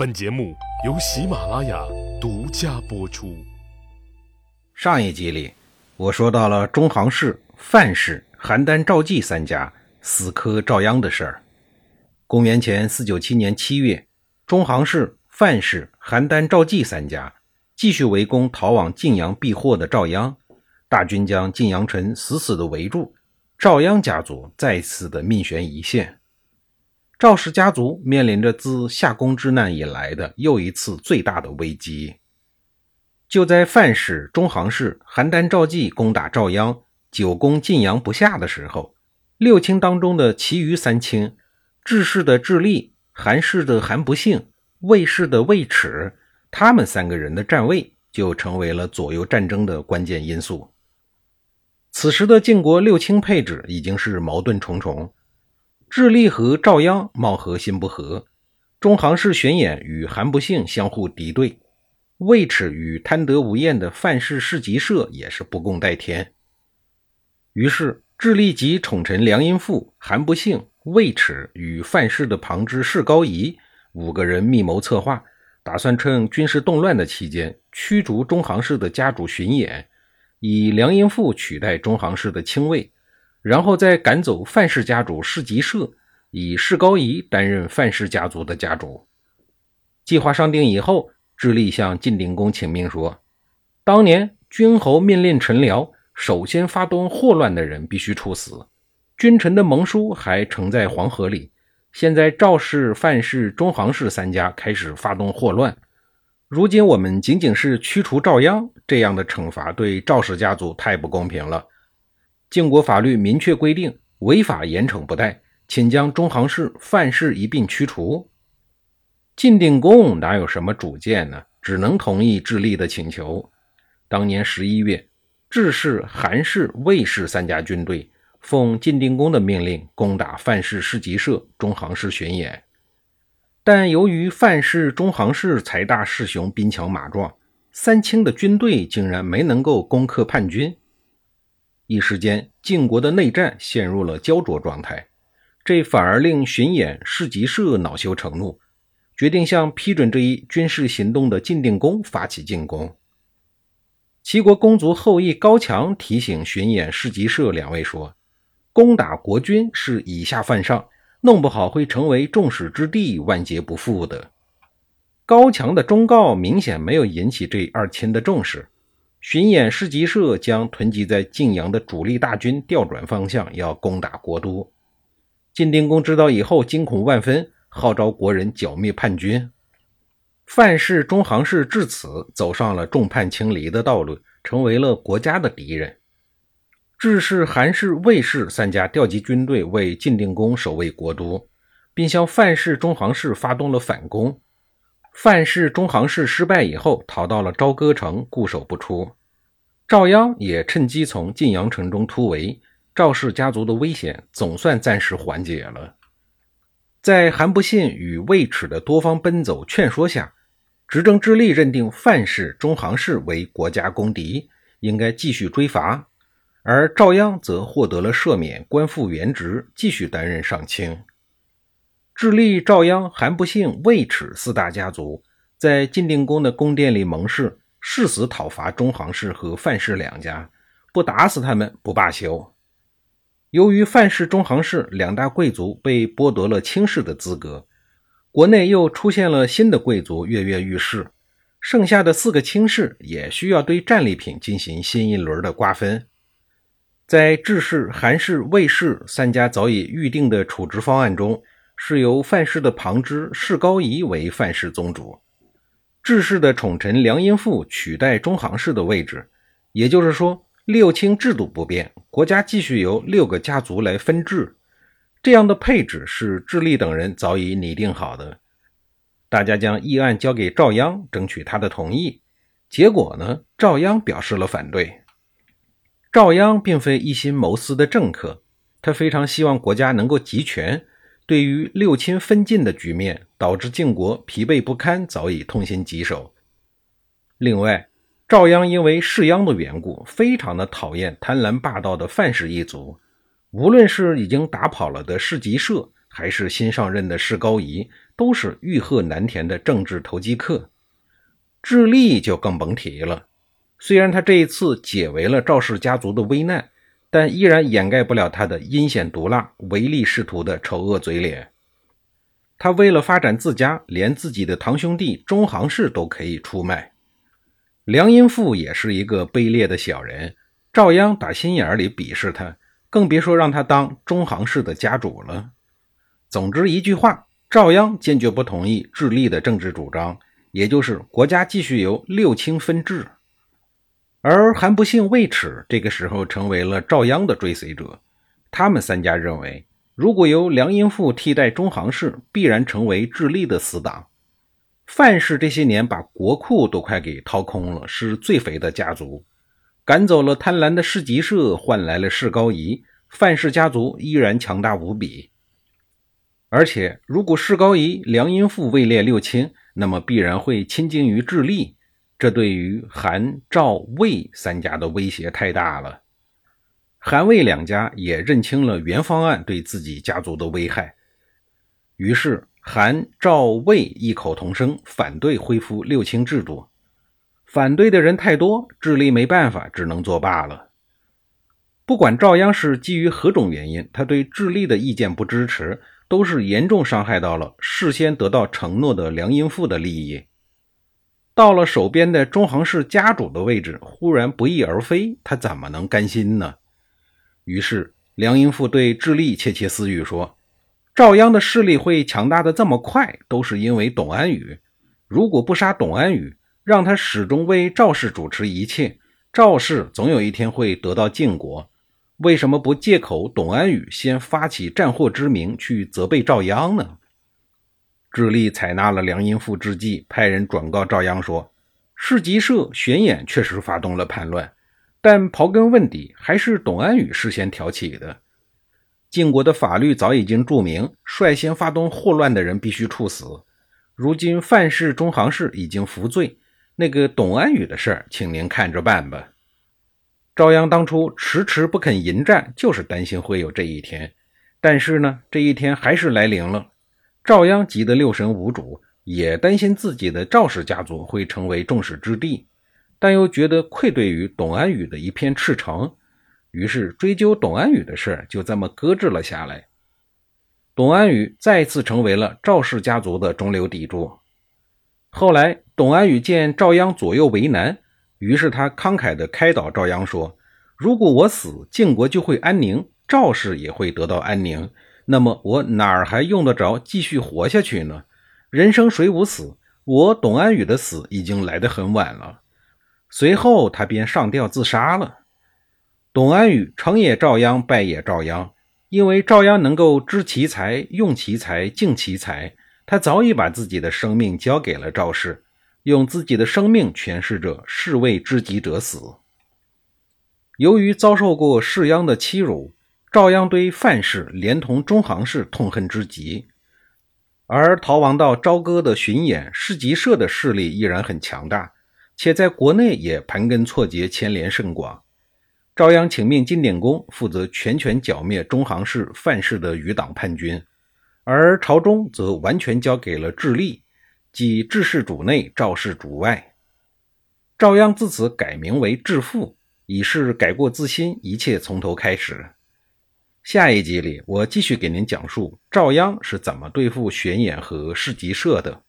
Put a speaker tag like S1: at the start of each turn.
S1: 本节目由喜马拉雅独家播出。
S2: 上一集里，我说到了中行氏、范氏、邯郸赵记三家死磕赵鞅的事儿。公元前四九七年七月，中行氏、范氏、邯郸赵记三家继续围攻逃往晋阳避祸的赵鞅，大军将晋阳城死死地围住，赵鞅家族再次的命悬一线。赵氏家族面临着自夏宫之难以来的又一次最大的危机。就在范氏、中行氏、邯郸赵纪攻打赵鞅、久攻晋阳不下的时候，六卿当中的其余三卿，智氏的智利、韩氏的韩不幸、魏氏的魏齿，他们三个人的站位就成为了左右战争的关键因素。此时的晋国六卿配置已经是矛盾重重。智利和赵鞅貌合心不合，中行氏玄演与韩不幸相互敌对，魏齿与贪得无厌的范氏世吉社也是不共戴天。于是，智利及宠臣梁阴父、韩不幸、魏齿与范氏的旁支士高仪五个人密谋策划，打算趁军事动乱的期间驱逐中行氏的家主巡演，以梁阴父取代中行氏的亲卫。然后再赶走范氏家主世吉社，以世高仪担任范氏家族的家主。计划商定以后，智利向晋定公请命说：“当年君侯命令臣僚，首先发动祸乱的人必须处死。君臣的盟书还呈在黄河里。现在赵氏、范氏、中行氏三家开始发动祸乱，如今我们仅仅是驱除赵鞅，这样的惩罚对赵氏家族太不公平了。”晋国法律明确规定，违法严惩不贷，请将中行氏、范氏一并驱除。晋定公哪有什么主见呢？只能同意智利的请求。当年十一月，智氏、韩氏、魏氏三家军队奉晋定公的命令攻打范氏世吉社、中行氏巡演，但由于范氏、中行氏财大势雄、兵强马壮，三清的军队竟然没能够攻克叛军。一时间，晋国的内战陷入了焦灼状态，这反而令荀偃、士吉社恼羞成怒，决定向批准这一军事行动的晋定公发起进攻。齐国公族后裔高强提醒荀偃、士吉社两位说：“攻打国君是以下犯上，弄不好会成为众矢之的，万劫不复的。”高强的忠告明显没有引起这二亲的重视。巡演市集社将囤积在晋阳的主力大军调转方向，要攻打国都。晋定公知道以后，惊恐万分，号召国人剿灭叛军。范氏、中行氏至此走上了众叛亲离的道路，成为了国家的敌人。智氏、韩氏、魏氏三家调集军队为晋定公守卫国都，并向范氏、中行氏发动了反攻。范氏、中行氏失败以后，逃到了朝歌城，固守不出。赵鞅也趁机从晋阳城中突围，赵氏家族的危险总算暂时缓解了。在韩不信与魏齿的多方奔走劝说下，执政之力认定范氏、中行氏为国家公敌，应该继续追罚，而赵鞅则获得了赦免，官复原职，继续担任上卿。智利、赵鞅、韩不幸、魏齿四大家族在晋定公的宫殿里盟誓，誓死讨伐中行氏和范氏两家，不打死他们不罢休。由于范氏、中行氏两大贵族被剥夺了卿士的资格，国内又出现了新的贵族跃跃欲试，剩下的四个卿士也需要对战利品进行新一轮的瓜分。在智氏、韩氏、魏氏三家早已预定的处置方案中。是由范氏的旁支士高仪为范氏宗主，智氏的宠臣梁阴父取代中行氏的位置。也就是说，六卿制度不变，国家继续由六个家族来分治。这样的配置是智利等人早已拟定好的。大家将议案交给赵鞅，争取他的同意。结果呢？赵鞅表示了反对。赵鞅并非一心谋私的政客，他非常希望国家能够集权。对于六亲分晋的局面，导致晋国疲惫不堪，早已痛心疾首。另外，赵鞅因为世鞅的缘故，非常的讨厌贪婪霸道的范氏一族。无论是已经打跑了的世吉社，还是新上任的士高仪，都是欲壑难填的政治投机客。智利就更甭提了，虽然他这一次解围了赵氏家族的危难，但依然掩盖不了他的阴险毒辣、唯利是图的丑恶嘴脸。他为了发展自家，连自己的堂兄弟中行氏都可以出卖。梁荫富也是一个卑劣的小人，赵鞅打心眼里鄙视他，更别说让他当中行氏的家主了。总之一句话，赵鞅坚决不同意智利的政治主张，也就是国家继续由六卿分治。而韩不幸、魏齿这个时候成为了赵鞅的追随者，他们三家认为。如果由梁英富替代中行氏，必然成为智利的死党。范氏这些年把国库都快给掏空了，是最肥的家族。赶走了贪婪的市集社，换来了士高仪，范氏家族依然强大无比。而且，如果士高仪、梁英富位列六卿，那么必然会亲近于智利，这对于韩、赵、魏三家的威胁太大了。韩魏两家也认清了原方案对自己家族的危害，于是韩赵魏异口同声反对恢复六卿制度。反对的人太多，智利没办法，只能作罢了。不管赵鞅是基于何种原因，他对智利的意见不支持，都是严重伤害到了事先得到承诺的梁荫富的利益。到了手边的中行氏家主的位置，忽然不翼而飞，他怎么能甘心呢？于是，梁英富对智利窃窃私语说：“赵鞅的势力会强大的这么快，都是因为董安宇。如果不杀董安宇，让他始终为赵氏主持一切，赵氏总有一天会得到晋国。为什么不借口董安宇先发起战祸之名去责备赵鞅呢？”智利采纳了梁荫富之计，派人转告赵鞅说：“市集社玄演确实发动了叛乱。”但刨根问底，还是董安宇事先挑起的。晋国的法律早已经注明，率先发动祸乱的人必须处死。如今范氏、中行氏已经服罪，那个董安宇的事儿，请您看着办吧。赵鞅当初迟迟不肯迎战，就是担心会有这一天。但是呢，这一天还是来临了。赵鞅急得六神无主，也担心自己的赵氏家族会成为众矢之的。但又觉得愧对于董安宇的一片赤诚，于是追究董安宇的事就这么搁置了下来。董安宇再次成为了赵氏家族的中流砥柱。后来，董安宇见赵鞅左右为难，于是他慷慨地开导赵鞅说：“如果我死，晋国就会安宁，赵氏也会得到安宁。那么我哪儿还用得着继续活下去呢？人生谁无死？我董安宇的死已经来得很晚了。”随后，他便上吊自杀了。董安宇成也赵鞅，败也赵鞅。因为赵鞅能够知其才、用其才、敬其才，他早已把自己的生命交给了赵氏，用自己的生命诠释着“士为知己者死”。由于遭受过士鞅的欺辱，赵鞅对范氏连同中行氏痛恨之极，而逃亡到朝歌的巡演市集社的势力依然很强大。且在国内也盘根错节，牵连甚广。赵鞅请命金典公负责全权剿灭中行氏、范氏的余党叛军，而朝中则完全交给了智利，即智氏主内，赵氏主外。赵鞅自此改名为智父，以示改过自新，一切从头开始。下一集里，我继续给您讲述赵鞅是怎么对付玄偃和市集社的。